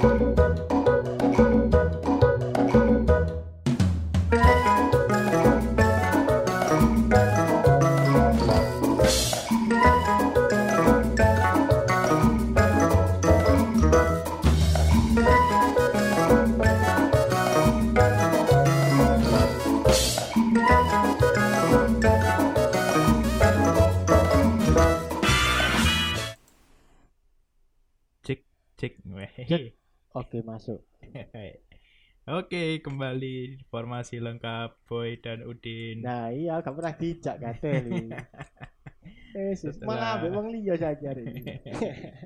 Cek kembali formasi lengkap Boy dan Udin. Nah iya gak pernah dijak gatel. Yesus, Setelah- malah memang liya saja ini.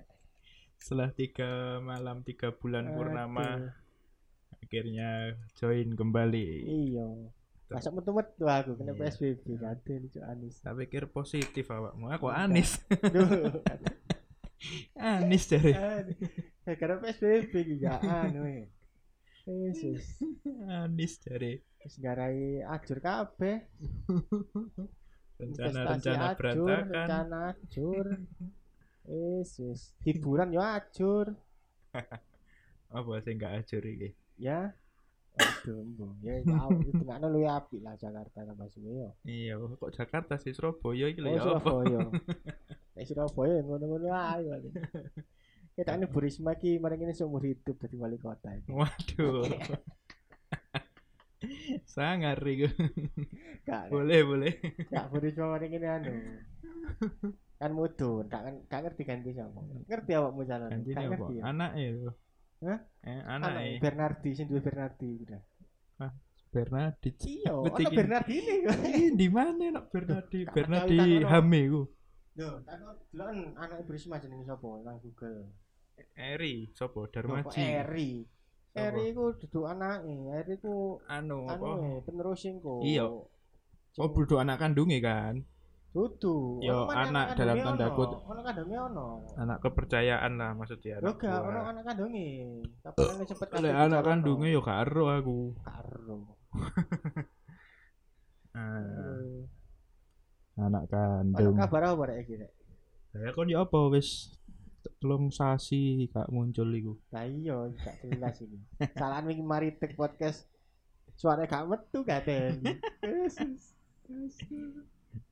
Setelah tiga malam tiga bulan purnama, Aduh, akhirnya join kembali. Iya. Masa metu-metu aku kena Iya. PSBB gatel itu Anis. Tak pikir positif awakmu. Aku anis. Anis dari. Ya, Karena PSBB juga anu. Yesus. anis dari. Wis garai ajur kabeh. Rencana-rencana berantakan. rencana ajur. Yesus. Hiburan yo ajur. Apa sih enggak ajur iki? Ya. Aduh. Ya itu nggak luwih apik lah Jakarta tambah suwe yo. Iya, kok Jakarta sih Surabaya iki lho Oh, ya apa? Surabaya. Nek Surabaya ya ngono-ngono ae. Kita ini Bu Risma ki mari ini seumur hidup jadi wali kota iki. Waduh. Sangar iku. Gak, boleh, boleh. gak Bu Risma mari ini anu. Kan mudun, gak kan gak ngerti ganti siapa. Ngerti awakmu calon? Ganti Gak apa? ngerti. ya? Anake lho. Hah? Eh, Anak anake Bernardi sing duwe Bernardi udah. Bernardit. Iya, Ngerti ono ki? Bernardi ini. Di mana nak Bernardi? Bernardi tak. Hame ku. Loh, tak kok deloken anak Bu Risma jenenge sapa nang Google. Eri, sopo? Darmaji. Eri. Eri ku duduk anake, Eri ku Anu anu apa? eh, penerus ku. Iya. Oh, budu anak kandungnya kan. Dudu. Yo, Ono mana anak kandungnya dalam tanda kutip. Ono kandungnya ono. Anak kepercayaan lah maksudnya. Lho anak gak buah. ono anak kandungnya. Tapi kan cepet Oleh anak kandungnya yo karo aku. karo. Ah, anak kandung. kabar apa rek iki rek? Ya kon ya apa wis telung sasi gak muncul iku. Lah iya, gak jelas iki. Salahan iki mari tek podcast suara gak metu gak ten. Yesus. Yesus.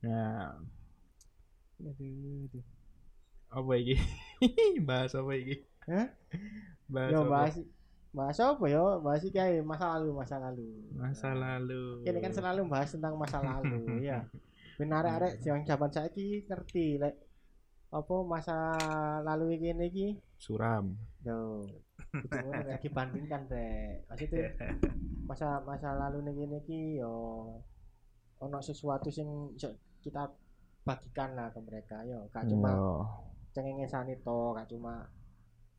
Nah, Aduh, aduh. apa iki? Bahas apa iki? Hah? Bahas Yo apa? bahas bahas apa yo? Bahas iki ae masa lalu, masa lalu. Masa lalu. Ini kan selalu bahas tentang masa lalu, ya. Benar arek yang zaman saiki ngerti lek apa masa lalu iki ini iki. suram. Yo. Itu lagi bandingkan rek. Maksudnya masa masa lalu nih gini ki yo ono sesuatu sing kita bagikan lah ke mereka yo gak cuma Yo, cengengesani to gak cuma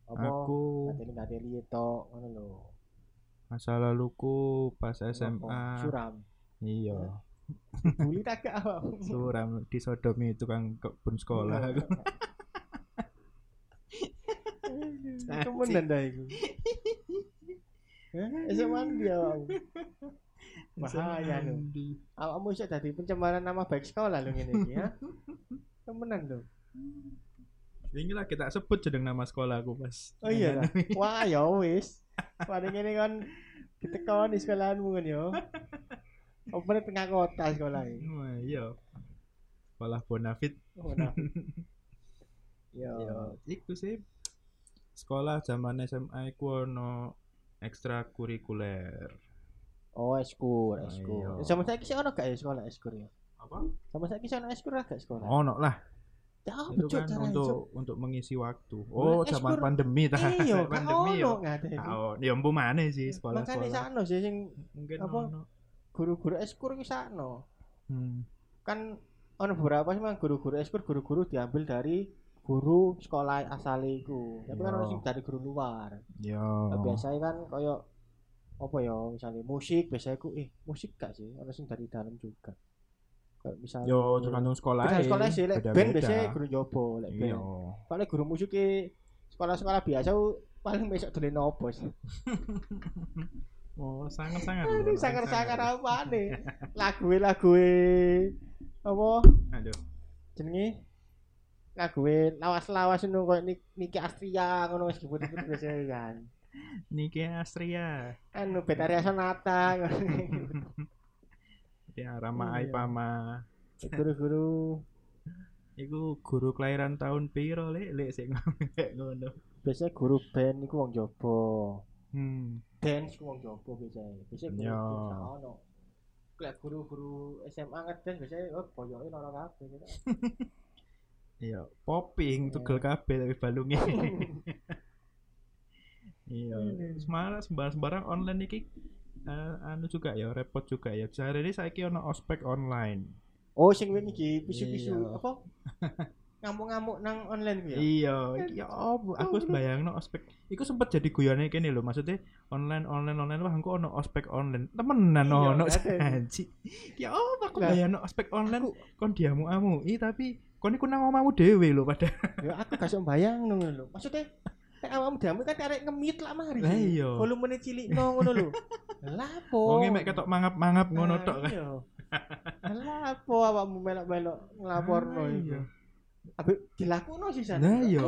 apa aku ngateli ngateli to ngono lho masa laluku pas? SMA. suram Iya, bully tak awakmu suram disodomi tukang kebun sekolah aku. kemudian dah iku Eh, SMA ndi awakmu? Bahaya lho. Awakmu iso dadi pencemaran nama baik sekolah lho ngene iki ya. Temenan lho. Ini lah kita sebut jeneng nama sekolah aku pas. Oh iya lah. Wah ya wis. Paling ini kan ditekon di sekolahanmu kan yo. Di tengah kota sekolah ini. Wah, iya. Sekolah Bonafit. Oh, nah. Yo. Ya, iku sih. Sekolah zaman SMA ku ono ekstrakurikuler. Oh, eskur, Oh, eskur. iya. Sama saya kisah ono gak ya sekolah eskur ya? Apa? Sama saya kisah ono eskur gak sekolah? Ono lah. Ya, itu kan untuk untuk mengisi waktu. Oh, zaman eskur- pandemi ta. Iya, pandemi yo. Oh, ya empu maneh sih sekolah-sekolah. sakno sih sing Mungkin apa? ono. Guru-guru eskur ki sakno. Hmm. Kan ono beberapa sih memang guru-guru eskur guru-guru diambil dari guru sekolah asal iku. Tapi kan ono sing dari guru luar. Yo. Nah, biasanya kan koyo apa ya misalnya musik biasanya ku eh musik gak sih ada sing dari dalam juga kayak misalnya Yo tergantung sekolah. Tergantung sekolah sih lek band biasanya guru jopo lek band soalnya guru musik ki sekolah-sekolah biasa paling besok dolen opo sih Oh, sangat-sangat. Aduh, sangar-sangar apa nih lagu lagu apa Aduh. jenenge lagu lawas-lawas ngono koyo Nik- Niki Astria ngono wis disebut-sebut biasanya kan Niki Astria. anu Betaria Sonata Ya Rama Iya. Aipama. guru-guru Iku guru kelahiran tahun piro lek lek kayak ngono. biasanya guru band iku wong Jopo Hmm. Dance ku wong Jopo biasanya biasanya guru gak ono Lek guru-guru SMA ngedance biasanya oh boyoke loro kabeh gitu. Iya, popping tugel kabeh tapi balunge. Iya, sembarang sembarang online iki eh, anu juga ya repot juga ya. Sehari ini saiki ono ospek online. Oh sing wingi iki pisu-pisu Iya. apa? Ngamuk-ngamuk nang online ku ya. Iya, iki ya apa? Aku wis bayangno ospek. Iku sempet jadi guyone kene lho, maksudnya online online online wah engko ono ospek online. Temenan Iya, ono ada. janji. Ya apa aku Lah, bayangno ospek online kon diamu-amu. I tapi kon iku nang omamu dhewe lho padahal. Ya aku gak bayang ngono lho. Maksudnya nek awakmu damu kan arek ngemit lah mari. Lah iya. Volumene cilik no ngono lho. Lah apa? Wonge mek ketok mangap-mangap ngono tok kan. Iya. Lah apa awakmu melok-melok nglaporno Ah, iku. Abi dilakuno sih sana. Nah, iya.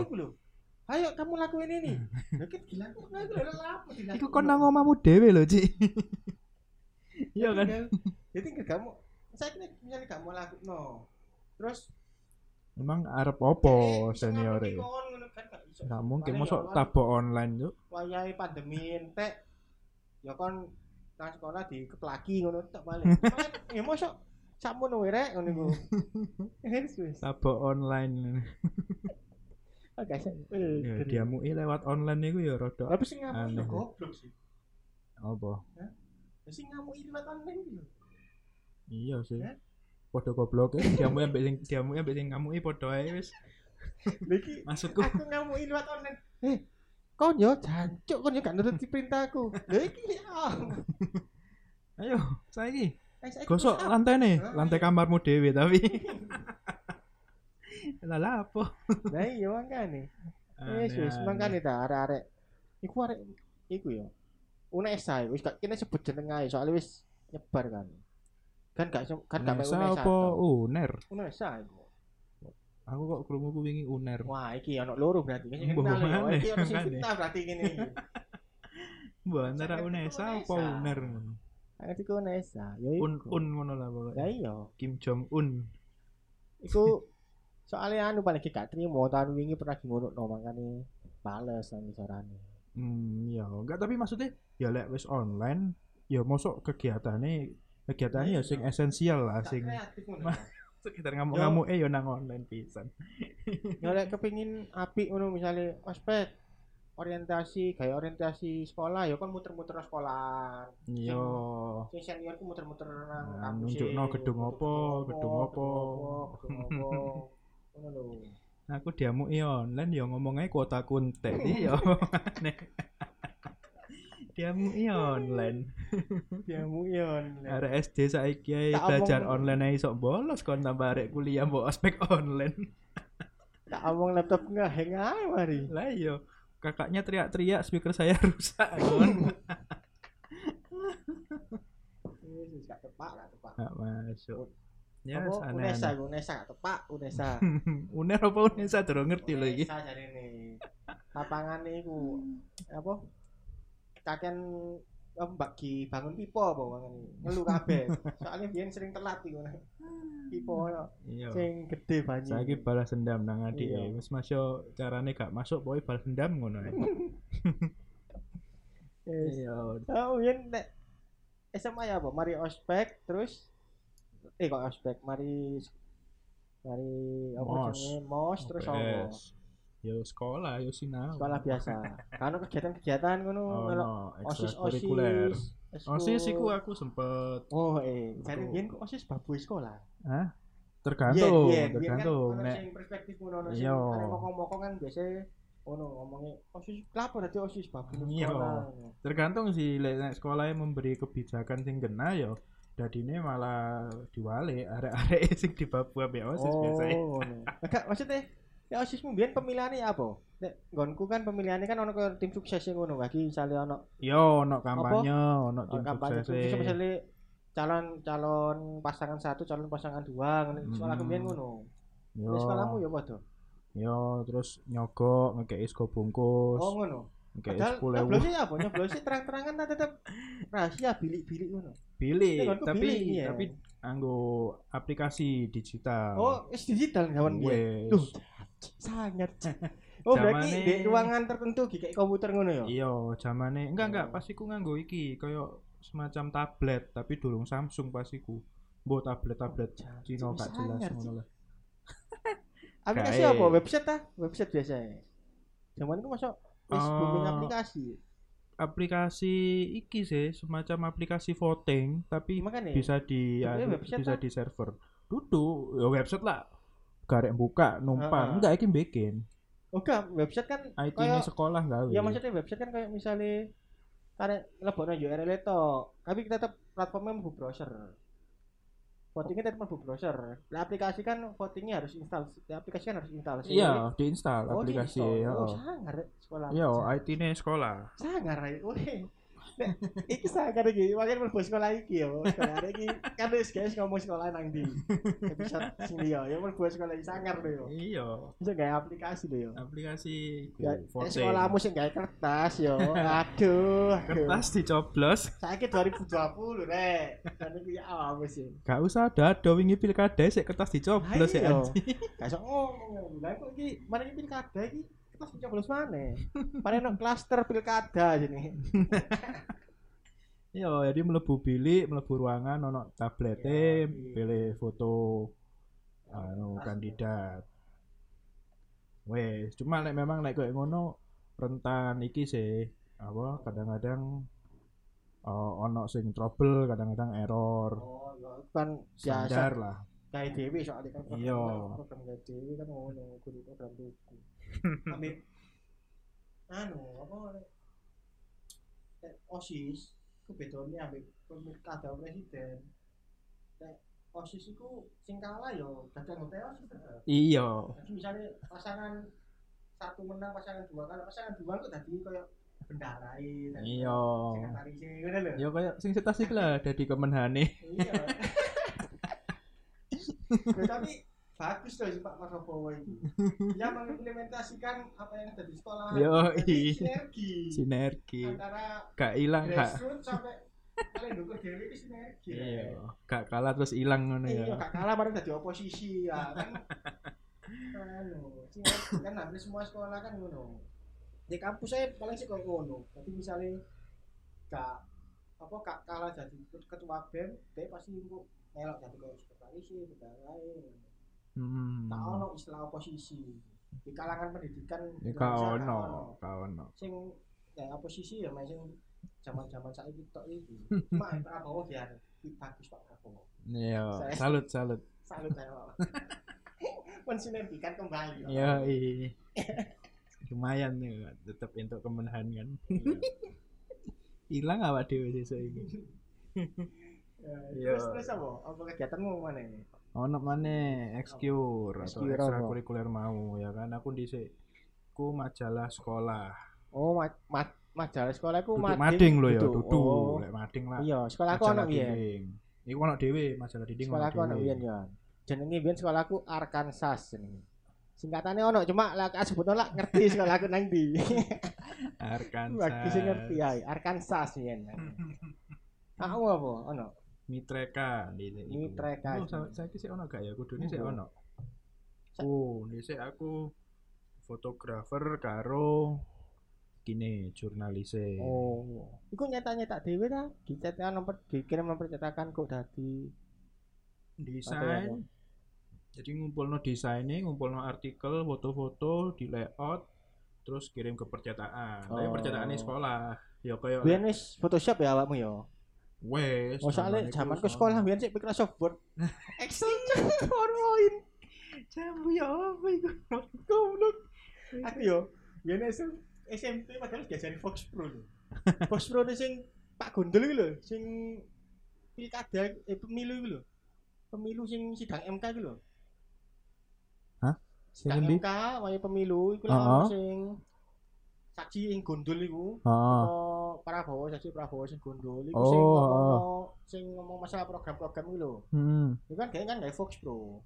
Ayo kamu lakuin ini. Lah kan dilakuno iku lho lah apa dilakuno. Iku kon nang omamu dhewe lho, Ci. Iya kan? Ya tinggal kamu saya kira misalnya kamu lakuno. Terus Emang arep opo eh, seniore? ngono kan gak iso. Gak mungkin mosok ya kan tabo online yuk. wayahe pandemi entek ya kon nang sekolah dikeplaki ngono tak. Cuman, Ya mosok sakmono wae rek ngono iku. Tabo online. Sih. Ya diamui lewat online niku ya rada Tapi sing ngamuk yo goblok sih. apa? Ya sing ngamuk lewat online iki lho. Iya sih. Hah? Padha goblok e diamui ambek sing diamui ambek sing ngamuki padha ae wis. Lha iki Maksudku aku ngamuk lewat online. Eh, kon yo jancuk kon yo gak nuruti perintahku. Lha iki ya. ayo saiki gosok lantai nih, Ah, lantai iya. kamarmu dhewe tapi. Lah lah apa? Lah iya wis Aneh-aneh. makane ta arek-arek. Iku arek iku ya. Unesa iku, wis gak kene sebut jeneng ae soalnya wis nyebar kan. Kan gak kan gak Unesa apa toh. uner? Unesa iku. Aku kok krungu wingi uner. Wah, iki ono loro berarti. Mbah, kenal ya. Iki ono sing makane. fitnah berarti ngene. Mbah antara Unesa apa uner ngono? Ngerti ku Unesa. Ya Un iku. un ngono lah Ya pokoknya. iya. Kim Jong Un. Iku soalnya anu paling gak trimo tahun wingi pernah ngono no makane bales nang sorane. Hmm, ya enggak tapi maksudnya ya lek wis online ya mosok kegiatannya kegiatannya ya sing esensial lah sing ngono. Sekitar ngamuk-ngamuk eh ya nang online pisan. Ya lek kepengin apik ngono misale ospek orientasi kayak orientasi sekolah ya kan muter-muter sekolah. Iya. Sing senior ku muter-muter nang Nah, nunjukno gedung apa, gedung apa. gedung apa. Ngono lho. Aku diamuki online ya ngomong ae kuota kuntek iya. diamuki online. Ya muyon. Arek SD saiki ae belajar online ae sok bolos kon tambah arek kuliah mbok ospek online. Tak omong laptop nggak hang ae mari. Lah iya, kakaknya teriak-teriak speaker saya rusak kon. Wis wis gak tepak, gak tepak. Gak masuk. Ya, Apa aneh Unesa, iku, Unesa gak tepak, Unesa. Uner apa Unesa durung ngerti lho iki. Unesa jarene. Lapangane iku apa? Kakean apa bagi bangun pipa apa mangane. Ngelu kabeh. Soalnya biyen sering telat iku. Pipa yo Iya. sing gede banyu. Saiki balas dendam nang adike. Iya. Wis masuk carane gak masuk pokoke balas dendam ngono ae. Iya. Oh, biyen nek SMA ya apa? Mari ospek terus eh kok ospek mari mari apa jenenge mos terus apa? Yo sekolah, yo sinau. Sekolah biasa. Kan kegiatan-kegiatan ngono Oh, no, osis ekstrakurikuler. osis Osis iku aku sempet oh eh Aku- biyen kok osis babu sekolah Hah? Tergantung, Biyen, biyen, biyen tergantung. kan Nek sing perspektif ngono ono sing Iya. arek mokong-mokong kan biasa ono ngomongnya osis kelapa dadi osis babu Iya. sekolah tergantung sih lek nek sekolahnya memberi kebijakan sing kena yo dadine malah diwale arek-arek sing di Papua ambek OSIS oh biasanya. enggak maksudnya ya osismu biyen pemilihannya apa nek nggonku kan pemilihannya kan ono kaya tim sukses yang ngono bagi misalnya ono Yo ono kampanye, ono tim ono kampanye sukses sukses. misalnya calon calon pasangan satu calon pasangan dua sekolah Hmm. biyen ngono Yo, Nek sekolahmu ya padha yo terus nyogok ngekei sego bungkus. oh ngono Padahal sepuluh nyoblosnya apa? Nyoblosnya terang-terangan tak tetep rahasia bilik-bilik ngono. konku tapi pilih, iya. tapi anggo aplikasi digital Oh, wis digital kawan gue. Duh, sangat. Oh, berarti di ruangan tertentu kayak komputer ngono ya? iya zamane enggak enggak Oh. pas iku nganggo iki koyo semacam tablet tapi durung Samsung pas iku mbok tablet-tablet Cina gak jelas ngono lah Aplikasi apa? Website ta? Website biasa. Zaman itu masuk wis Eh, booming aplikasi. aplikasi iki sih semacam aplikasi voting tapi Makanya bisa di anu, bisa di server duduk ya website lah garek buka numpang enggak iki bikin Oh, enggak, website kan IT kayak ini sekolah gawe ya maksudnya website kan kayak misalnya karena lebokno URL itu, tapi kita tetap platformnya mau browser. Votingnya tetap mau browser. Nah, aplikasi kan votingnya harus install. Aplikasi kan harus install. sih. iya diinstal Oh, aplikasi ya Oh, sangar ya, sekolah. iya IT ini sekolah sangar. Weh. Iki sangar iki, makane mlebu sekolah iki ya. Sekolah iki kan wis guys ngomong sekolah nang ndi. Episode sing liya ya mlebu sekolah iki sangar lho yo. iya Bisa gawe aplikasi lho yo. aplikasi Ya, sekolahmu sing gawe kertas yo. Aduh, kertas dicoblos Saiki 2020 rek. Dan iki ya apa sih? gak usah dado wingi pilkada sik kertas dicoblos ya anjing Gak iso ngomong. Lah kok iki mana iki pilkada iki kertas dicoblos mana? Ono klaster pilkada sini. iya jadi mlebu bilik mlebu ruangan ono tablete Iya, iya. pilih foto anu kandidat wes cuma nek memang nek koyo ngono rentan iki sih apa kadang-kadang eh, ono sing trouble kadang-kadang error Oh, ya kan standar biasa lah kayak dewi soalnya kan Iya. program dewi kan ngono kudu program tuku ambil anu apa osis kebedaannya ambil pilkada presiden. Nek osis itu sing kalah yo dadi anggota osis tetep. iya. Jadi misalnya pasangan satu menang pasangan dua kalah pasangan dua kok tadi kayak bendarai Iya. sekretaris ngono lho. Ya kayak sing setasik lah dadi kemenhane. Iya. Ya, tapi bagus loh Pak Prabowo ini. Dia mengimplementasikan apa yang ada di sekolah. Yo, Jadi i. sinergi. Sinergi. Antara gak ilang gak. grassroots sampai paling dukur dewi itu sinergi. Iya gak kalah terus ilang ngono iya ya gak kalah baru jadi oposisi ya kan. Anu sinergi. Kan hampir semua sekolah kan ngono. Di kampus saya paling sih ngono. Tapi misalnya gak apa gak kalah jadi ketua bem dia pasti melok jadi kayak sekretaris sih lain hmm. tak ono istilah oposisi? Di kalangan pendidikan ya gak ono gak ono. Sing ya oposisi ya main sing zaman-zaman saiki tok iki. Cuma yang Prabowo biar bagus Pak Prabowo. Iya Saya- salut salut. Salut saya Pak. Mensinergikan kembali. Pak. ya i lumayan nih tetap untuk kemenhan kan. Hilang awak dewe sesuk iki? Ya, Iya. terus terus apa? Apa kegiatanmu mana ini ono maneh excure atau ekstrakurikuler mau ya kan? Aku dhisik ku majalah sekolah. Oh ma ma majalah sekolah aku duduk mading lho ya duduk. oh. lek mading lah. Iya sekolah aku ono dinding. Iku ono dhewe majalah dinding sekolah aku ono biyen ya. Jenenge biyen sekolahku Arkansas jenenge. Singkatannya ono cuma lah sebut lah ngerti sekolahku nang ndi. Arkansas. Bagi sing ngerti ya, Arkansas yen. Aku apa? Ono. Mitreka dhisik. Mitreka. Oh, sa- saiki sik ono gak ya kudune sik ono oh dhisik aku fotografer karo kini jurnalise Oh. Iku nyata-nyata dhewe ta? Dicetak nomor dikirim nomor cetakan kok dadi desain jadi ngumpulno desainnya ngumpulno artikel foto-foto di layout terus kirim ke percetakan tapi Oh. percetakannya sekolah ya kayak biyen wis Photoshop ya awakmu ya. Wes Oh, soalnya zamanku ku sekolah biyen sik Microsoft Word. Excel PowerPoint. jambu ya apa iku Goblok. Aku yo SM SMP padahal diajari Fox Pro lho. Fox Pro sing Pak Gondol iki lho, sing pilkada eh pemilu iki lho. Pemilu sing sidang MK iki lho. sing Sidang MK waya pemilu iku Heeh. lah sing saksi ing gondol iku. heeh Oh, Prabowo saksi Prabowo sing gondol iku Oh, sing ngomong sing ngomong masalah program-program lho. hmm Iku kan kayaknya kan gawe Fox Pro.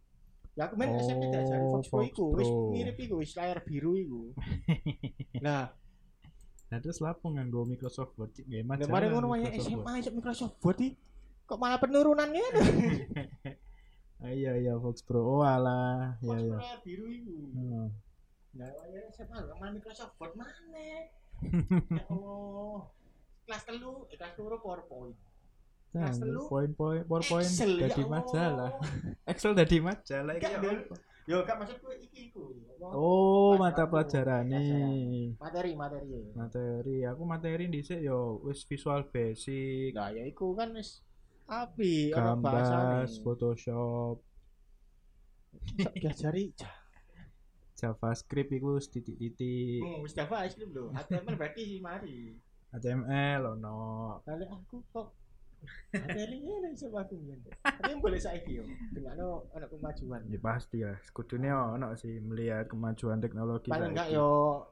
Ya aku main Oh, SMP diajari Fox Pro Fox iku, wis Pro. mirip iku, wis layar biru iku. Nah, Nah terus lapo nganggo Microsoft Word nggih Lah majalah. mari ngono wae SMA isuk Microsoft Word iki kok malah penurunan ngene. Ah, iya iya Fox Pro. Oh alah, iya iya. Pas biru iku. Hmm. Wae SMA gak malah Microsoft Word maneh. Ya Allah. Kelas telu, eh, kelas telu PowerPoint. Nah, Kelas telu, poin-poin PowerPoint Excel, ya majalah. Excel dadi majalah iki ya? Yo gak maksudku iki iku. Oh, mata pelajaran nih. Materi, materi. Materi, aku materi dhisik yo wis visual basic, Nah, ya iku kan wis api. Canvas, Photoshop, diajari ja- JavaScript wis titik-titik, Hmm, wis Java es krim lho. HTML berarti mari. HTML ono. Kali aku kok materi ngene iso aku ngene. Tapi boleh saiki yo. Dengan ana kemajuan. Ya pasti lah, kudune ono sih melihat kemajuan teknologi paling enggak yo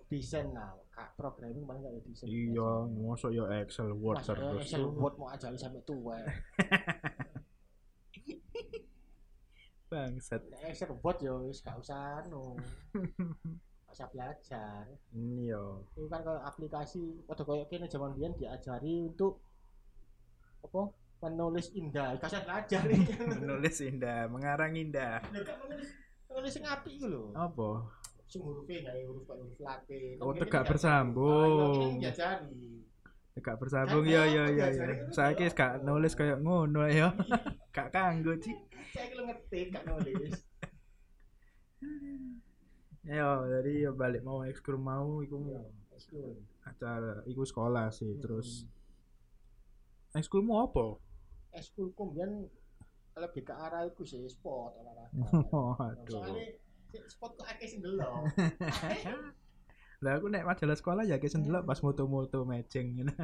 desain lah kak programming paling enggak yo desain Iya, mosok yo Excel, Word terus. Excel Word mau aja sampai tua Bangsat. Nek Excel Word yo wis gak usah anu gak usah belajar Iya. itu kan kalau aplikasi pada kayak kini zaman biyen diajari untuk apa menulis indah gak usah belajar Menulis indah, mengarang indah. Kan menulis menulis sing apik iku lho Apa? sing hurufnya kayak huruf kayak huruf Latin Oh, tegak bersambung. diajari. Ah, iya, diajari Gak bersambung Kan ya apa ya ya ya. kan Saiki gak nulis kayak ngono ya. Gak kanggo sih. Saya kalau ngetik gak nulis Ya, jadi ya balik mau ekskul mau iku Iya, ekskul. acara iku sekolah sih terus ekskulmu apa? ekskul kumbian lebih ke arah itu sih sport olahraga. Oh, aduh. Soalnya sport kok akeh sing delok. Lah aku nek majalah sekolah ya kesen delok pas moto-moto matching ngene.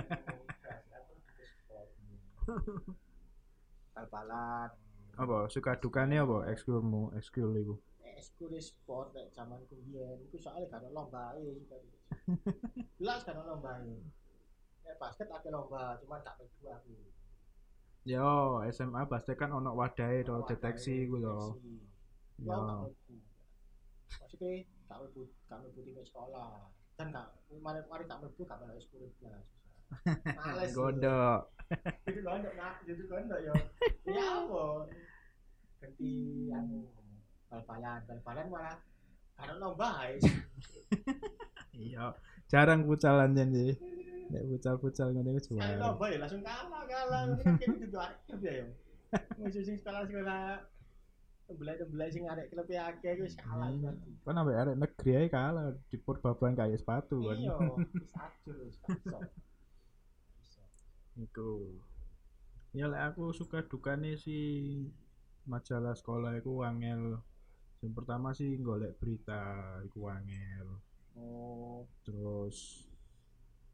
Bal-balan. Apa suka dukane apa ekskulmu? Ekskul iku. Ekskul sport nek zaman kumbian iku soalnya gak ono lomba e suka. Jelas ono lomba e. Nek basket akeh lomba, cuman gak mlebu aku. Yo, SMA basket kan ono wadahe to deteksi to. deteksi. Yo mlebu. Maksudnya gak mlebu mlebu tim sekolah. Dan gak mari mari gak mlebu gak ekskul belas. Gondok. Jadi gondok nak, jadi gondok yo. Ya apa? Ganti anu bal-balan, bal-balan malah karena lomba ae. Iya, jarang pucalan jen sih. Nek pucal-pucal ngene Sekali juara. lomba ya langsung kalah kalah. Kayak gitu akhir ya yo. Musuh sing sekolah-sekolah tembelai-tembelai sing arek klub akeh wis kalah Hmm. berarti. Kan ambek arek negeri ae kalah di Purbaban kayak sepatu kan. Iya, wis ajur wis. Iku. Ya lek aku suka dukane sih majalah sekolah iku angel. Yang pertama sih golek berita iku angel. Oh, Terus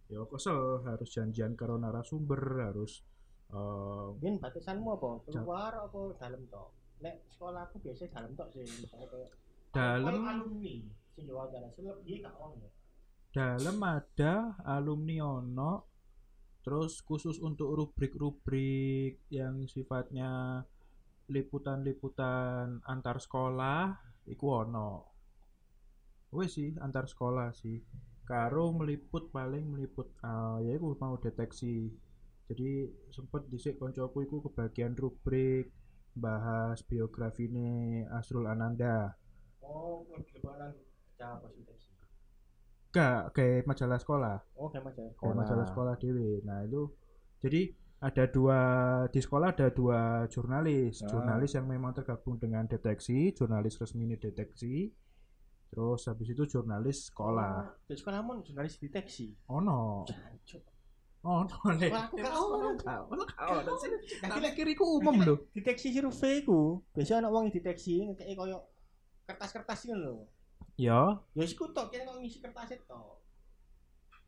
ya kesel harus janjian karo narasumber harus eh Bin batasanmu apa? Keluar apa dalam tok? Nek sekolah aku biasanya dalam tok sih, misalnya kayak Dalam? alumni sing diwawancara selebih gak ono. dalam ada alumni ono terus khusus untuk rubrik-rubrik yang sifatnya liputan-liputan antar sekolah iku ono. Wes sih antar sekolah sih. Karo meliput paling meliput ah ya iku mau deteksi. Jadi sempet dhisik koncoku iku kebagian rubrik bahas biografi Asrul Ananda. Oh, lebaran Jawa pas deteksi. gak kayak majalah sekolah Oh, kayak majalah kayak majalah sekolah dewe. Nah itu jadi ada dua di sekolah ada dua jurnalis, Ah. jurnalis yang memang tergabung dengan deteksi, jurnalis resmi deteksi, terus habis itu jurnalis sekolah. Oh, di sekolah mon jurnalis deteksi. Oh no, oh no ono. Gak ono, gak ono sih. Nah, umum lho. deteksi survei ku, biasanya ana wong yang deteksi ngekeki koyo kertas-kertas ngono lho. Ya, Ya iku tok kene kok ngisi kertas itu.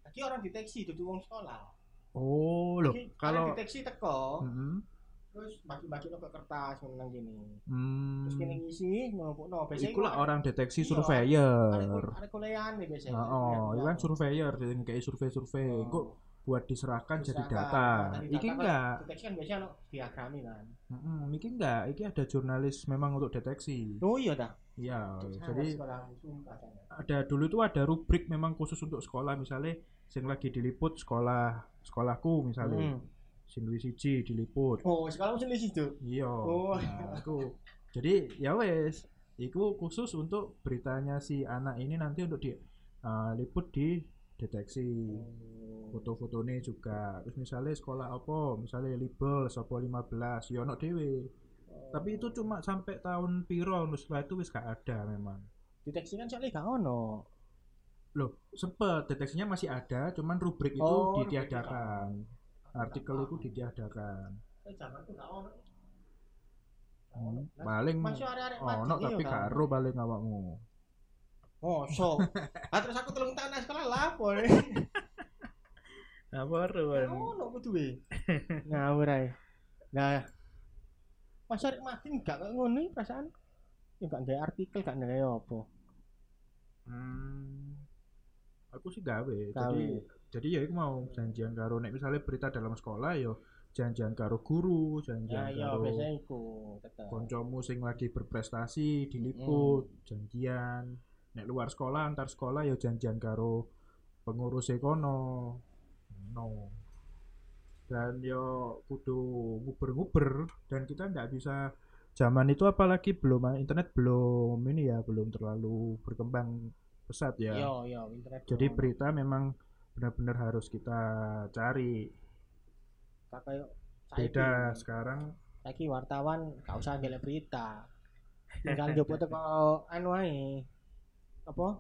Lagi orang deteksi dudu wong sekolah. oh loh, Lagi kalau deteksi teko, Mm-mm. terus bagi-bagi ke kertas ngono nang kene. Hmm. Terus kene ngisi ngono biasanya Iku lah orang deteksi Iya, surveyor. ada kuliahan nih biasanya. Oh, itu kan surveyor, jadi kayak survei-survei. Oh. Kok buat diserahkan jadi data. Iki data kan enggak. Deteksi kan biasanya diagrami kan. Mm iki enggak, iki ada jurnalis memang untuk deteksi. Oh iya dah. iya jadi ada dulu itu ada rubrik memang khusus untuk sekolah misalnya sing lagi diliput sekolah sekolahku misalnya Hmm. sing siji diliput Oh, sekolahmu sendiri situ. iya Oh. nah, aku jadi ya wes itu khusus untuk beritanya si anak ini nanti untuk di eh, liput di deteksi foto-fotonya juga. Terus misalnya sekolah apa? Misalnya libel sopo 15 ya ono dewe tapi itu cuma sampai tahun piro? Setelah itu wis gak ada memang. Deteksi kan soalnya gak ono. loh sempet deteksinya masih ada cuman rubrik itu Oh, rubrik ditiadakan. artikel itu ditiadakan. Eh. Hmm, paling ono tapi iya, karo paling awakmu. Oh, so. ah, terus aku telung nang sekolah lapor. apa Oh, no kudu we. Ngawur ae. Nah, Mas arek mading gak ngono iki perasaan. Ya gak nggawe artikel, gak nggawe apa. Hmm, aku sih gawe. Gawe. Jadi jadi ya aku mau janjian karo nek misalnya berita dalam sekolah yo janjian karo guru, Ya janjian iya karo biasanya iku koncomu sing lagi berprestasi diliput, janjian. Nek luar sekolah antar sekolah yo janjian karo pengurus ekono. No. Dan yo kudu nguber-nguber dan kita ndak bisa zaman itu apalagi belum internet belum ini ya belum terlalu berkembang pesat ya. Iya, iya, internet. Jadi ono. berita memang benar-benar harus kita cari. Kayak Beda sekarang Saiki wartawan gak usah ngelek berita. Tinggal jupuk teko anu ae. Apa?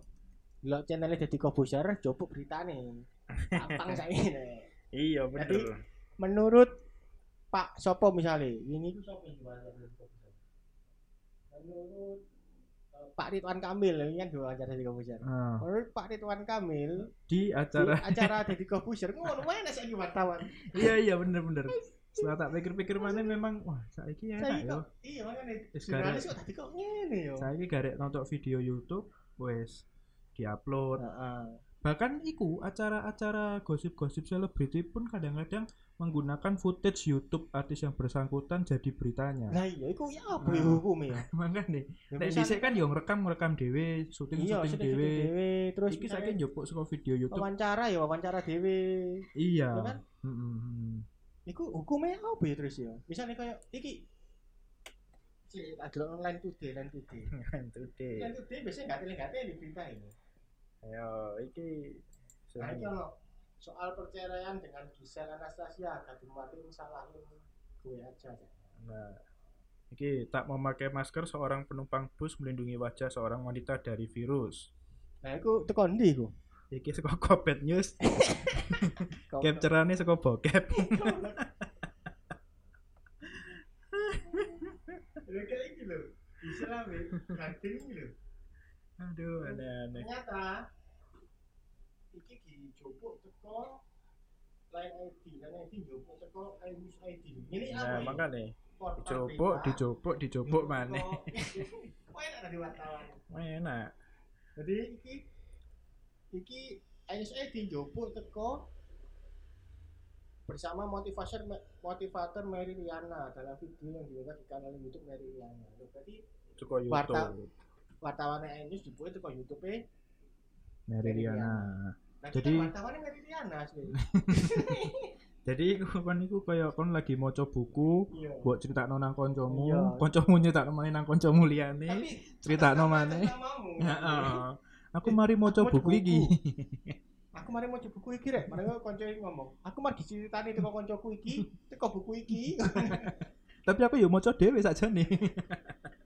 Delok channel dadi kobuser, jupuk beritane. Gampang saiki nek. Iya bener. Menurut Pak Sopo misalnya, ini itu Sopo di. Menurut eh, Pak Ridwan Kamil, ini kan diwawancara di kobuser. Ah, Menurut Pak Ridwan Kamil, di di acara acara Deddy Kobuser, ngono nek saiki wartawan. iya iya bener-bener. Setelah tak pikir-pikir mana memang wah saiki enak Saiki yo. kok iya makane jurnalis garek. kok tadi kok ngene yo. Saiki garek nonton video YouTube wes diupload. Heeh. Bahkan iku acara-acara gosip-gosip selebriti pun kadang-kadang menggunakan footage YouTube artis yang bersangkutan jadi beritanya. Lah iya iku ya apa ya Nah. hukumnya ya? Makanya Ya, nek misal- dhisik kan yo ngerekam ngerekam dhewe, iya syuting-syuting sudah dhewe. dhewe terus Iki saiki njupuk saka video YouTube. wawancara ya wawancara dhewe. Iya. Ya kan? Mm-mm. Iku hukumnya apa ya terus ya? Misalnya kayak iki ada online today, online today. Today. Online today biasanya nggak tele nggak di berita ini. Ayo, iki Nah ini ono soal perceraian dengan Gisel Anastasia, Gading Martin salahin gue aja. Nah, iki tak memakai masker seorang penumpang bus melindungi wajah seorang wanita dari virus. Nah iku tekan ndi iku? Iki saka Kopet News, capture-ane saka bokep. Lha kayak iki lho. Ya, gading iki lho. Aduh, aneh-aneh. Ternyata iki dijupuk teko Line ID, Line ID njupuk teko News ID. Ini apa? Nah, dicopok, berita. dicopok, dicopok maneh. Wah enak di wartawan. Enak. Jadi iki iki NSA dijupuk teko bersama motivator motivator Mary Riana dalam video yang diunggah di kanal YouTube Mary Riana. Berarti Warta- YouTube. Wartawan News dijupuk teko YouTube -e. Mary Riana. Nah, Jadi- Mary Riana asli. Jadi iku kan iku kaya kon lagi maca buku, Iya. buat critakno nang kancamu, Iya. kancamu nyetakno maneh nang liyane. Nama- maneh. atas namamu. Heeh. Aku mari maca Maca buku iki. Aku mari mau buku iki rek, mari kanca iki ngomong. Aku mari diceritani teko kancaku iki, teko buku iki. Tapi aku ya maca dhewe sakjane.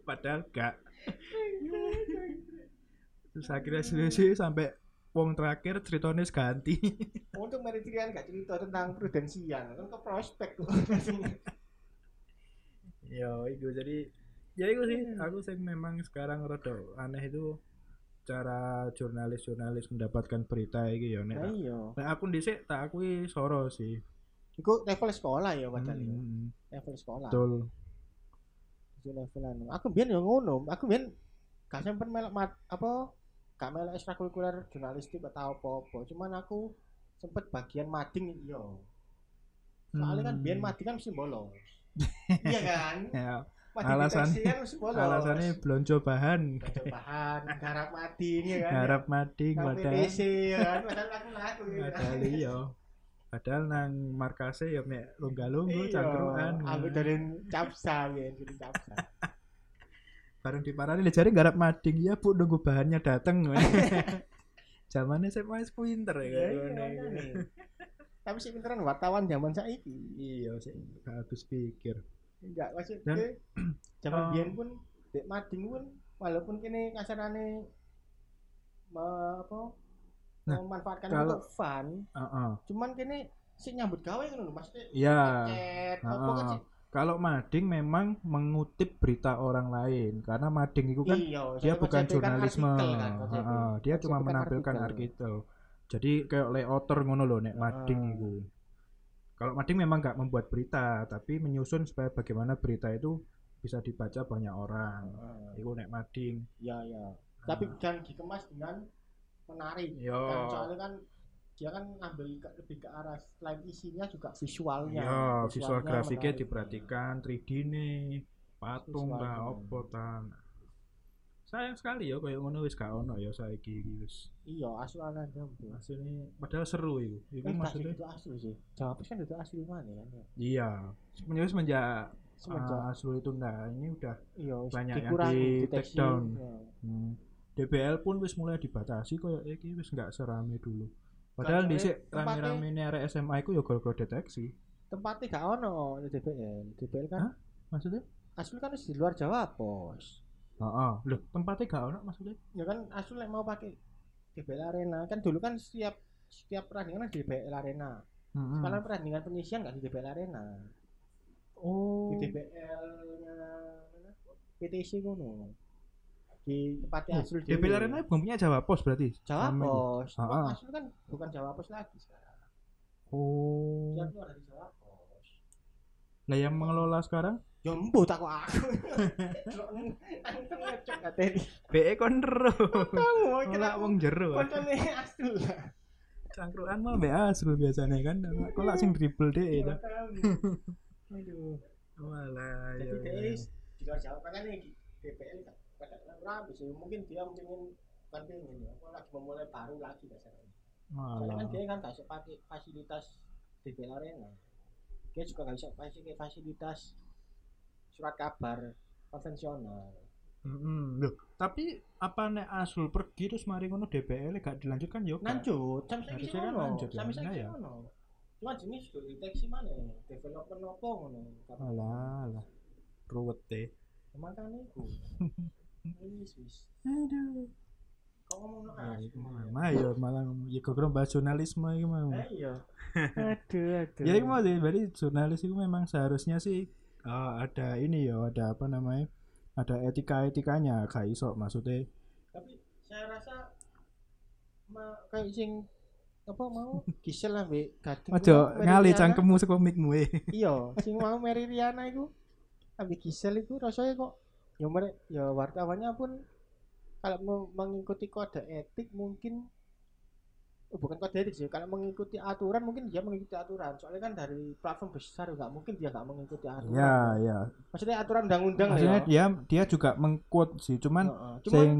Padahal gak. Terus akhirnya selesai sampai wong terakhir ceritanya ganti. Untuk Mary Riana gak cerita tentang prudensial, kan ke prospek tuh. ya itu jadi ya itu sih aku sih memang sekarang rada aneh itu cara jurnalis-jurnalis mendapatkan berita iki ya nek Nah aku dhisik tak akui soro sih Iku level sekolah ya padahal ya. Hmm, Level sekolah. betul Itu level anu. Aku biyen ya ngono, aku biyen gak sempat melok mat apa gak melok ekstrakurikuler jurnalistik atau apa-apa. Cuman aku sempet bagian mading iya. Soalnya kan Hmm. biyen mading kan mesti bolos. iya kan? ya Mati Alasan- kan wis bolos. alasannya belanja bahan bahan garap mati ini kan. harap mading padahal ya kan padahal aku laku ya. padahal iya padahal nang markase ya mek lungga-lunggu Iya, cangkruan Aku dari capsa ya, jadi capsa. bareng diparani le jare garap mading ya bu nunggu bahannya dateng zamannya saya wis pinter ya Iya, iya. Tapi sih pinteran wartawan zaman saiki. iya sih gak habis pikir Enggak, maksudnya zaman Oh. biyen pun dek mading pun walaupun kini kasarane apa Nah, memanfaatkan kalau- untuk fun, Heeh. cuman kini sih nyambut gawe kan lho maksudnya Iya. kan Heeh. sih Kalau mading memang mengutip berita orang lain karena mading itu kan iya dia bukan kan jurnalisme. artikel kan, KJP. Heeh, dia cuma kan menampilkan artikel. artikel. Jadi kayak layouter ngono loh nek mading Heeh. itu. Kalau mading memang nggak membuat berita, tapi menyusun supaya bagaimana berita itu bisa dibaca banyak orang. Heeh. Itu nek mading. iya iya tapi jangan dikemas dengan menarik Yo. kan soalnya kan dia kan ngambil ke, lebih ke arah selain isinya juga visualnya Ya, visual Visualnya grafiknya menarik. diperhatikan 3D nih, patung lah, Visualnya. opo ta. Sayang sekali ya kayak ngono wis gak ono ya saiki iki wis. iya asuhan ada Asline padahal seru itu. Iku Eh, maksudnya itu asli sih. Jawab kan itu asli mana kan ya. iya. Sebenarnya semenjak Semenjak uh, Asrul itu nah ini udah iya banyak yang di take down. Ya. hmm, DBL pun wis mulai dibatasi kayak iki wis nggak serame dulu. Padahal tempatnya- rame-rame ini area SMA itu ya gara-gara deteksi. Tempatnya gak ono di DPL. DPL kan Hah? Maksudnya? asli kan di luar Jawa pos. Heeh. Loh, tempatnya gak ono maksudnya? Ya kan asli like, mau pakai DPL Arena kan dulu kan setiap setiap perandingan kan di DPL Arena. Hmm. Sekarang perandingan penyisian nggak di DPL Arena. Oh. Di mana? PTC ngono. Di tempatnya Oh, asli DBL Arena bukan punya Jawa Pos berarti? Jawa itu. Pos. Ah, ah. Kan bukan Jawa Pos lagi sekarang. Oh. Dia keluar dari Jawa Pos. Lah yang mengelola sekarang? Ya embuh tak kok aku. Ngecek katanya. BE kon. Kamu Ora kira wong jero. koncone asli lah. Cangkruan mah BE asru biasanya kan. Kok lak sing dribble dhek itu. Aduh. Walah. Jadi ya, dia ya. di luar Jawa kan nih DPL kan rapi sih. Mungkin dia pengen kan pengen ya. Apa lagi memulai baru lagi dasarnya. Soalnya kan dia kan gak bisa pakai fasilitas DPL Arena. Dia juga gak bisa pakai fasilitas surat kabar konvensional. Mm-mm. Loh, tapi apa nek Asul pergi terus mari ngono DBL gak dilanjutkan yo? gak? Lanjut, Harusnya saiki kan lanjut ya, Sampai nah saiki ya. ngono. Cuma jenis sudah deteksi mana developer nopo ngono. Alah, alah. Ruwet deh. Makanya itu. Aduh. Kok ngomong Ya, iku mah ya malah ya kok bahas jurnalisme iki mau. Eh, Iya. Aduh, aduh. Ya itu mau sih, berarti jurnalis itu memang seharusnya sih eh, ada ini ya, ada apa namanya? Ada etika-etikanya, gak iso maksudnya. Tapi saya rasa ma kayak sing apa mau Gisel lah be. Ojo ku, ngali cangkemmu saka mikmu e. Iya, sing mau Mary Riana iku ambek Gisel iku rasanya kok ya mere ya wartawannya pun kalau mengikuti kode etik mungkin bukan kode etik sih kalau mengikuti aturan mungkin dia mengikuti aturan soalnya kan dari platform besar nggak mungkin dia nggak mengikuti aturan Ya, ya. maksudnya aturan undang-undang lah Maksudnya ya dia dia juga mengquote sih, cuman Heeh. cuman sing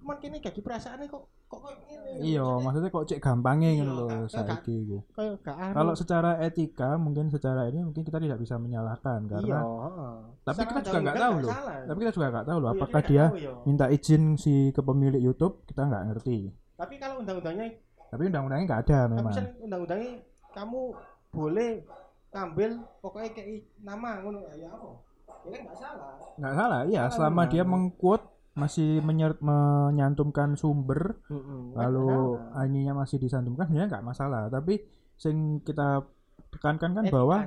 cuman kini gaji perasaannya kok kok kok ngene iya, Maksudnya kok cek gampangnya Iya, gitu loh saiki kayak gak anu. Kalau secara etika mungkin secara ini mungkin kita tidak bisa menyalahkan iya karena heeh. tapi kita juga nggak tahu loh. tapi kita juga nggak tahu loh Iya, apakah dia ya. minta izin si ke pemilik YouTube kita nggak ngerti. tapi kalau undang-undangnya Tapi undang-undangnya nggak ada Tapi memang. misalnya undang-undangnya kamu boleh ngambil pokoknya kayak nama ngono. Ya apa? Ya kan nggak salah. nggak salah iya. Salah selama dia mengquote masih menyer- menyantumkan sumber Kan lalu ininya masih disantumkan sebenarnya nggak masalah. Tapi sing kita tekankan kan bahwa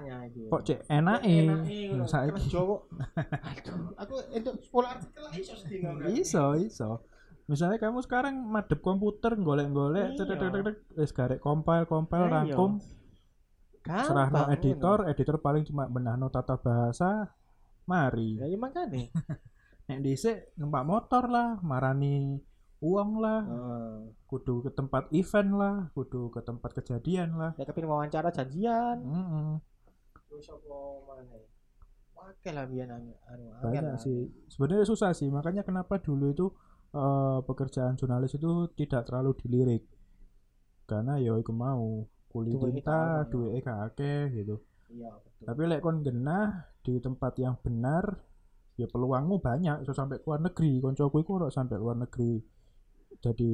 kok cek enak eh Jawa. Aduh, aku itu 10 artikel iso iso iso misalnya kamu sekarang madep komputer golek-golek Iya. cetek cetek cetek wis garek compile compile Iya. rangkum Gampang, serahno editor editor paling cuma benahno tata bahasa mari Ya iya makanya. nek dhisik numpak motor lah marani uang lah Heeh. kudu ke tempat event lah kudu ke tempat kejadian lah Ya kepin wawancara janjian. Apa mana? oke lah biar anu anu banyak sih sebenarnya susah sih makanya kenapa dulu itu eh, pekerjaan jurnalis itu tidak terlalu dilirik. Karena ya iku mau kulit tinta ono, duit akeh gitu. Iya betul. Tapi lek kon genah di tempat yang benar ya peluangmu banyak. Iso sampai ke luar negeri. Koncoku iku ora sampai luar negeri. Jadi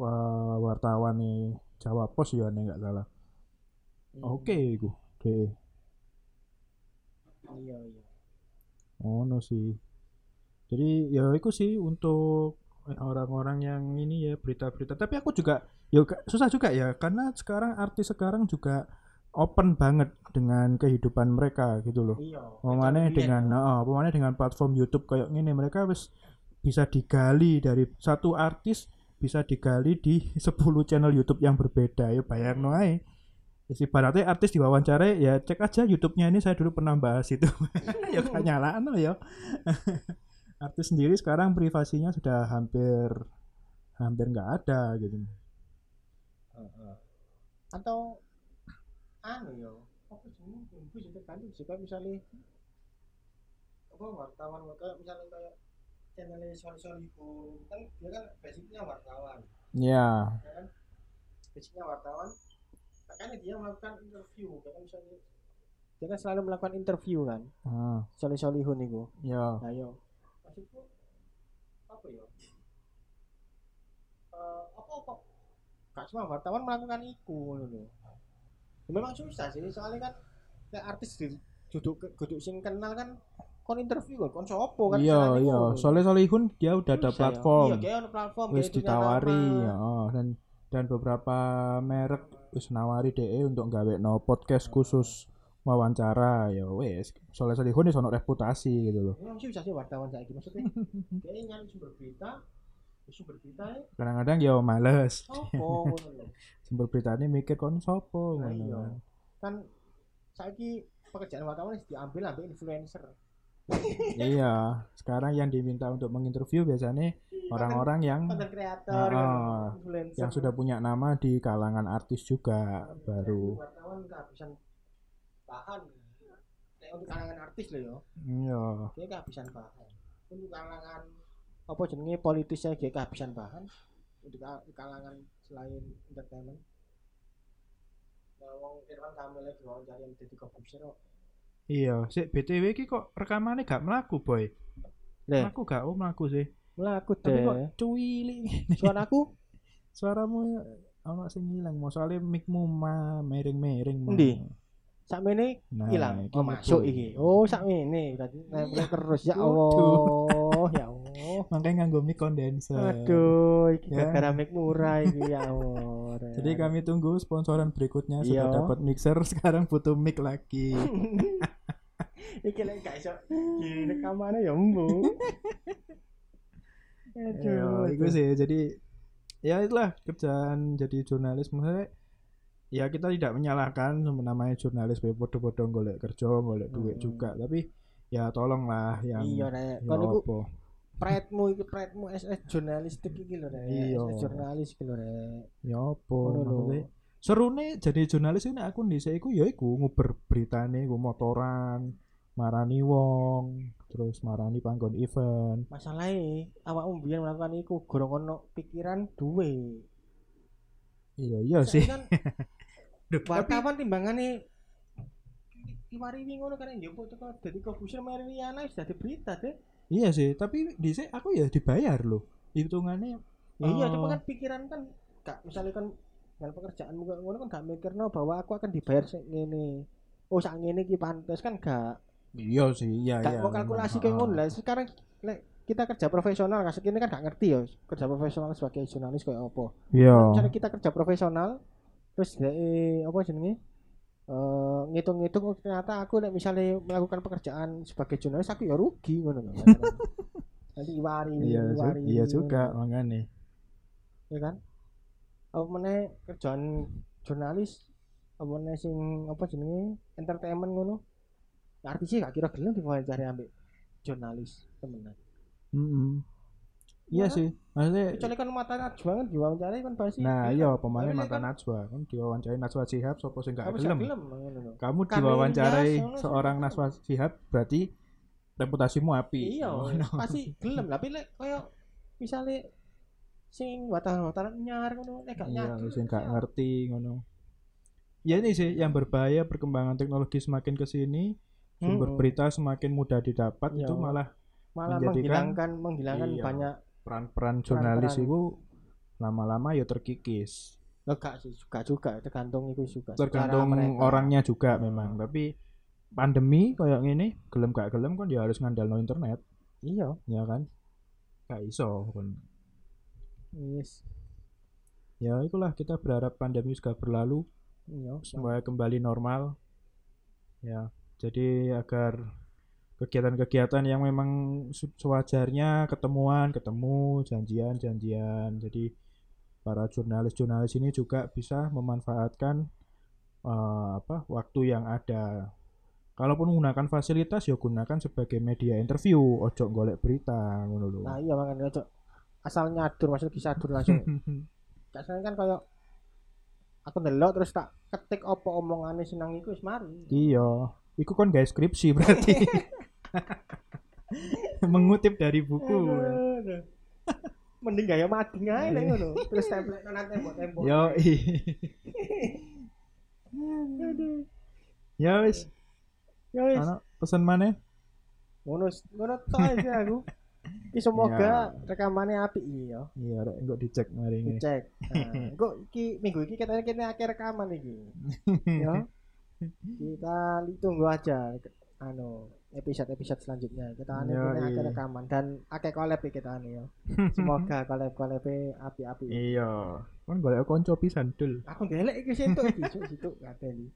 wa- wartawan nih Jawa Pos ya nek nggak salah. Hmm, oke iku deh iya iya. Ngono sih. Jadi ya itu sih untuk orang-orang yang ini ya berita-berita. Tapi aku juga ya susah juga ya karena sekarang artis sekarang juga open banget dengan kehidupan mereka gitu loh. Iya. Pemane Kecuali dengan oh, dengan platform YouTube kayak gini mereka wis bisa digali dari satu artis bisa digali di 10 channel YouTube yang berbeda. Ya bayang ae. Isi ibaratnya artis diwawancara ya cek aja YouTube-nya ini saya dulu pernah bahas itu. Ya gak nyala ya artis sendiri sekarang privasinya sudah hampir hampir nggak ada gitu. Atau anu yo apa jenenge ibu sing tergantung jika misalnya apa wartawan kayak misalnya kayak channel Soli Solihu kan dia kan basicnya wartawan. Ya ya kan? Basicnya wartawan. Makanya dia melakukan interview kan misalnya dia kan selalu melakukan interview kan ah, Soli Solihun itu. Ya nah yo maksudku apa ya Eh, apa apa gak semua wartawan melakukan itu lho. Ya memang susah sih soalnya kan kayak artis di duduk duduk sing kenal kan kon interview kan kon sopo kan iya iya ngono. soalnya Solihun dia udah ada ya. platform iya kayak ada platform wis punya ditawari ya oh, dan dan beberapa merek wis nawari DE untuk gawe no podcast khusus wawancara ya wis soalnya Solihun wis ono reputasi gitu loh. Memang susah sih wartawan saiki maksudnya? Kayak nyari sumber berita ya sumber berita ya. Kadang-kadang ya males. Sopo sumber berita ini mikir kon sopo Nah, iya. kan. saiki pekerjaan wartawan diambil ambil influencer. Iya sekarang yang diminta untuk menginterview biasanya orang-orang yang kreator Ah, kan, influencer. yang sudah punya nama di kalangan artis juga baru. wartawan kehabisan bahan. Nek untuk kalangan artis loh yo. Iya. Dia kehabisan bahan. Untuk kalangan apa jenenge politisnya dia kehabisan bahan. Untuk ka- kalangan selain entertainment. Nah wong Irfan Kamil lagi wawancara yang jadi komposer kok. Iya sih BTW ki kok rekamannya gak melaku boy. Leh. melaku gak oh melaku sih. Melaku tapi kok deh cuili suaraku? Suaramu ono sing ilang mau soalnya micmu ma miring-miring mau. Sakmene nah, hilang iki oh masuk iki. oh sakmene berarti nempel terus. Ya. Allah ya Allah. Makanya nganggo mic condenser. Aduh iki Ya. gara-gara mic murah iki ya Allah. Jadi kami tunggu sponsoran berikutnya sudah Iya. dapat mixer sekarang butuh mic lagi. Iki lek gak iso gini rekamannya ya embu ya aduh itu sih. Jadi ya itulah kerjaan jadi jurnalis. Maksudnya ya kita tidak menyalahkan namanya jurnalis be podo-podo golek kerja golek duit Hmm. juga. Tapi ya tolonglah yang iya rek. ya iku apa? Pride-mu iki pride-mu SS jurnalistik iki lho rek. Iya. Jurnalis iki lho rek. Ya apa serune jadi jurnalis ini aku dhisik iku ya iku nguber beritane iku motoran marani wong terus marani panggon event. Masalahnya awakmu biyen melakukan iku gorong ono pikiran duwe iya iya sih kan Duh, tapi wartawan timbangane Iwari ngono kan njupuk teko dadi komposer Meriana wis dadi berita deh. iya sih tapi dhisik aku ya dibayar loh hitungannya Ya iya, Oh. cuma kan pikiran kan gak misalnya kan dalam pekerjaanmu kayak ngono kan gak mikirno bahwa aku akan dibayar sing ngene. Oh, sak ngene iki pantes kan gak iya sih iya gak iya mau kalkulasi kayak ngono lah. Sekarang lek kita kerja profesional kasih ini kan gak ngerti ya kerja profesional sebagai jurnalis kayak apa. iya Misalnya kita kerja profesional terus eh, apa jenenge? Eh, ngitung-ngitung oh, ternyata aku nek misalnya melakukan pekerjaan sebagai jurnalis aku ya rugi ngono lho. Nanti iwari, iya iwari. iya juga makanya ya kan apa meneh kerjaan jurnalis apa meneh sing apa jenenge entertainment ngono artisnya gak kira gelem diwawancara ambek jurnalis temenan Mm-mm. iya Iya. sih maksudnya kecuali kan mata najwa kan diwawancara kan pasti nah iya pemain lek mantan kan- Najwa kan diwawancarai Najwa Shihab sopo sing gak gelem kamu diwawancarai seorang Najwa Shihab berarti reputasimu api iya Ngono. pasti gelem tapi lek koyo misale sing wartawan-wartawan nyar ngono nek gak iya nyar sing gak ngerti ngono ya ini sih yang berbahaya perkembangan teknologi semakin ke sini sumber Mm-mm. berita semakin mudah didapat Iya. itu malah malah menghilangkan menghilangkan Iya. banyak peran-peran jurnalis Peran-peran. itu lama-lama ya terkikis. Lah, gak sih juga juga tergantung itu juga tergantung orangnya juga memang tapi pandemi kayak gini gelem gak gelem kan ya harus ngandalno internet. Iya. Ya kan? Gak iso kan. Yes ya itulah kita berharap pandemi sudah berlalu iya supaya kembali normal. Ya jadi agar kegiatan-kegiatan yang memang sewajarnya ketemuan ketemu janjian janjian. Jadi para jurnalis-jurnalis ini juga bisa memanfaatkan eh, apa waktu yang ada. Kalaupun menggunakan fasilitas ya gunakan sebagai media interview. Ojo golek berita ngono lho. Nah iya makanya cok. Asal nyadur maksudnya disadur langsung. Biasanya kan kayak aku ndelok terus tak ketik apa omongane senang iku wis mari. Iya, iku kan guys skripsi berarti. Mengutip dari buku. Aduh. Mending gaya mading ae nek ngono. Terus template nang tembok-tembok. Yo, ya wis, Ya wis. ana pesan mana? Ngono ngono tok aku. Iki semoga rekamannya apik iya. Iya, rek engko dicek mari ini. Dicek. Nah, iki minggu iki katanya kita akhir rekaman iki. Ya. Kita tunggu aja anu episode-episode selanjutnya. Kita anu Yoi. ini akhir rekaman dan akeh collab iki kita anu ya. Semoga collab-collab api-api. Iya, kan golek kanca pisan dul. Aku ngelek iki situ iki situ kateli.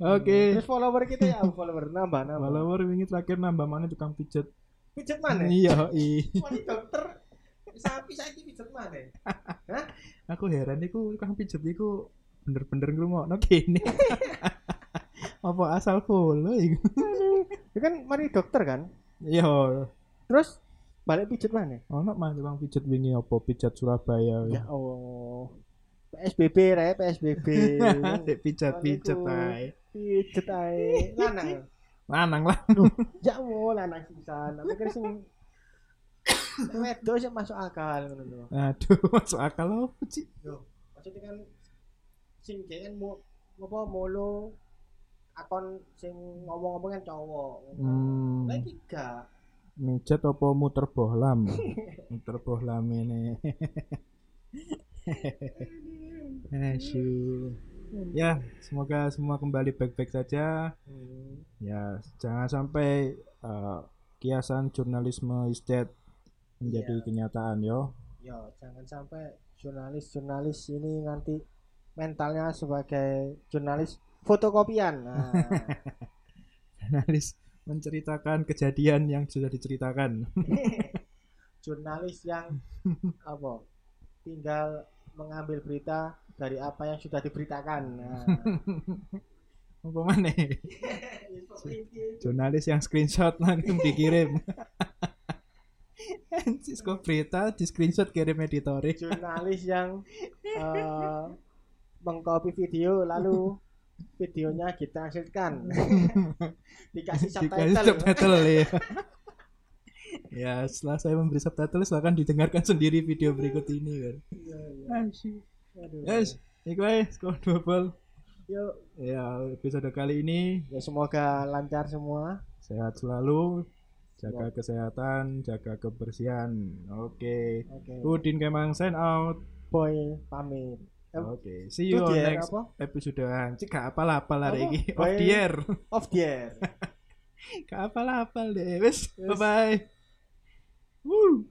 Oke. Terus follower kita ya follower nambah nambah. Follower wingi terakhir nambah mana tukang pijet. Pijet mana? Iya, i. Dokter sapi saiki pijet mana? Aku heran iku tukang pijet iku bener-bener ngrungokno kene. Apa asal iku? Ya kan mari dokter kan. Iya, Terus balik pijet mana? ono mah tukang pijet wingi apa pijet Surabaya. Ya Allah. PSBB re PSBB. Dek pijet-pijet Iku. ae. Pijet ae. Lanang. Lanang lah. Ya Allah lanang sisan. Aku kira sing Wedo sih masuk akal ngono. Aduh, masuk akal apa sih? Yo, maksudnya kan sing kan mau apa molo akon sing ngomong-ngomong kan cowok. Hmm, Lah iki gak. mijet apa muter bohlam? muter bohlam ini. Asyuh. Ya, semoga semua kembali baik-baik saja. Hmm. Ya, jangan sampai eh, kiasan jurnalisme istet menjadi Iya. kenyataan yo. Yo, jangan sampai jurnalis-jurnalis ini nanti mentalnya sebagai jurnalis fotokopian. Nah, Jurnalis menceritakan kejadian yang sudah diceritakan. jurnalis yang apa? Tinggal mengambil berita dari apa yang sudah diberitakan. Nah, Apa mana? Jurnalis yang screenshot langsung dikirim. Kok berita di screenshot kirim editore. jurnalis yang eh, mengcopy video lalu videonya ditranslatkan dikasih Dikasih subtitle subtitle ya. ya, setelah saya memberi subtitle silahkan didengarkan sendiri video berikut ini kan. Asyik. Aduh. Yes, iku ae skor double. Yuk, Ya, episode kali ini ya semoga lancar semua sehat selalu, jaga kesehatan, jaga kebersihan. Oke. oke Udin Kemang sign out. boy pamit Oke, see you on next apa episode anjing gak apal-apal hari Apa? ini. Bye. Off the air. off the air Gak apal-apal deh. Wes, Wes. bye bye. Woo.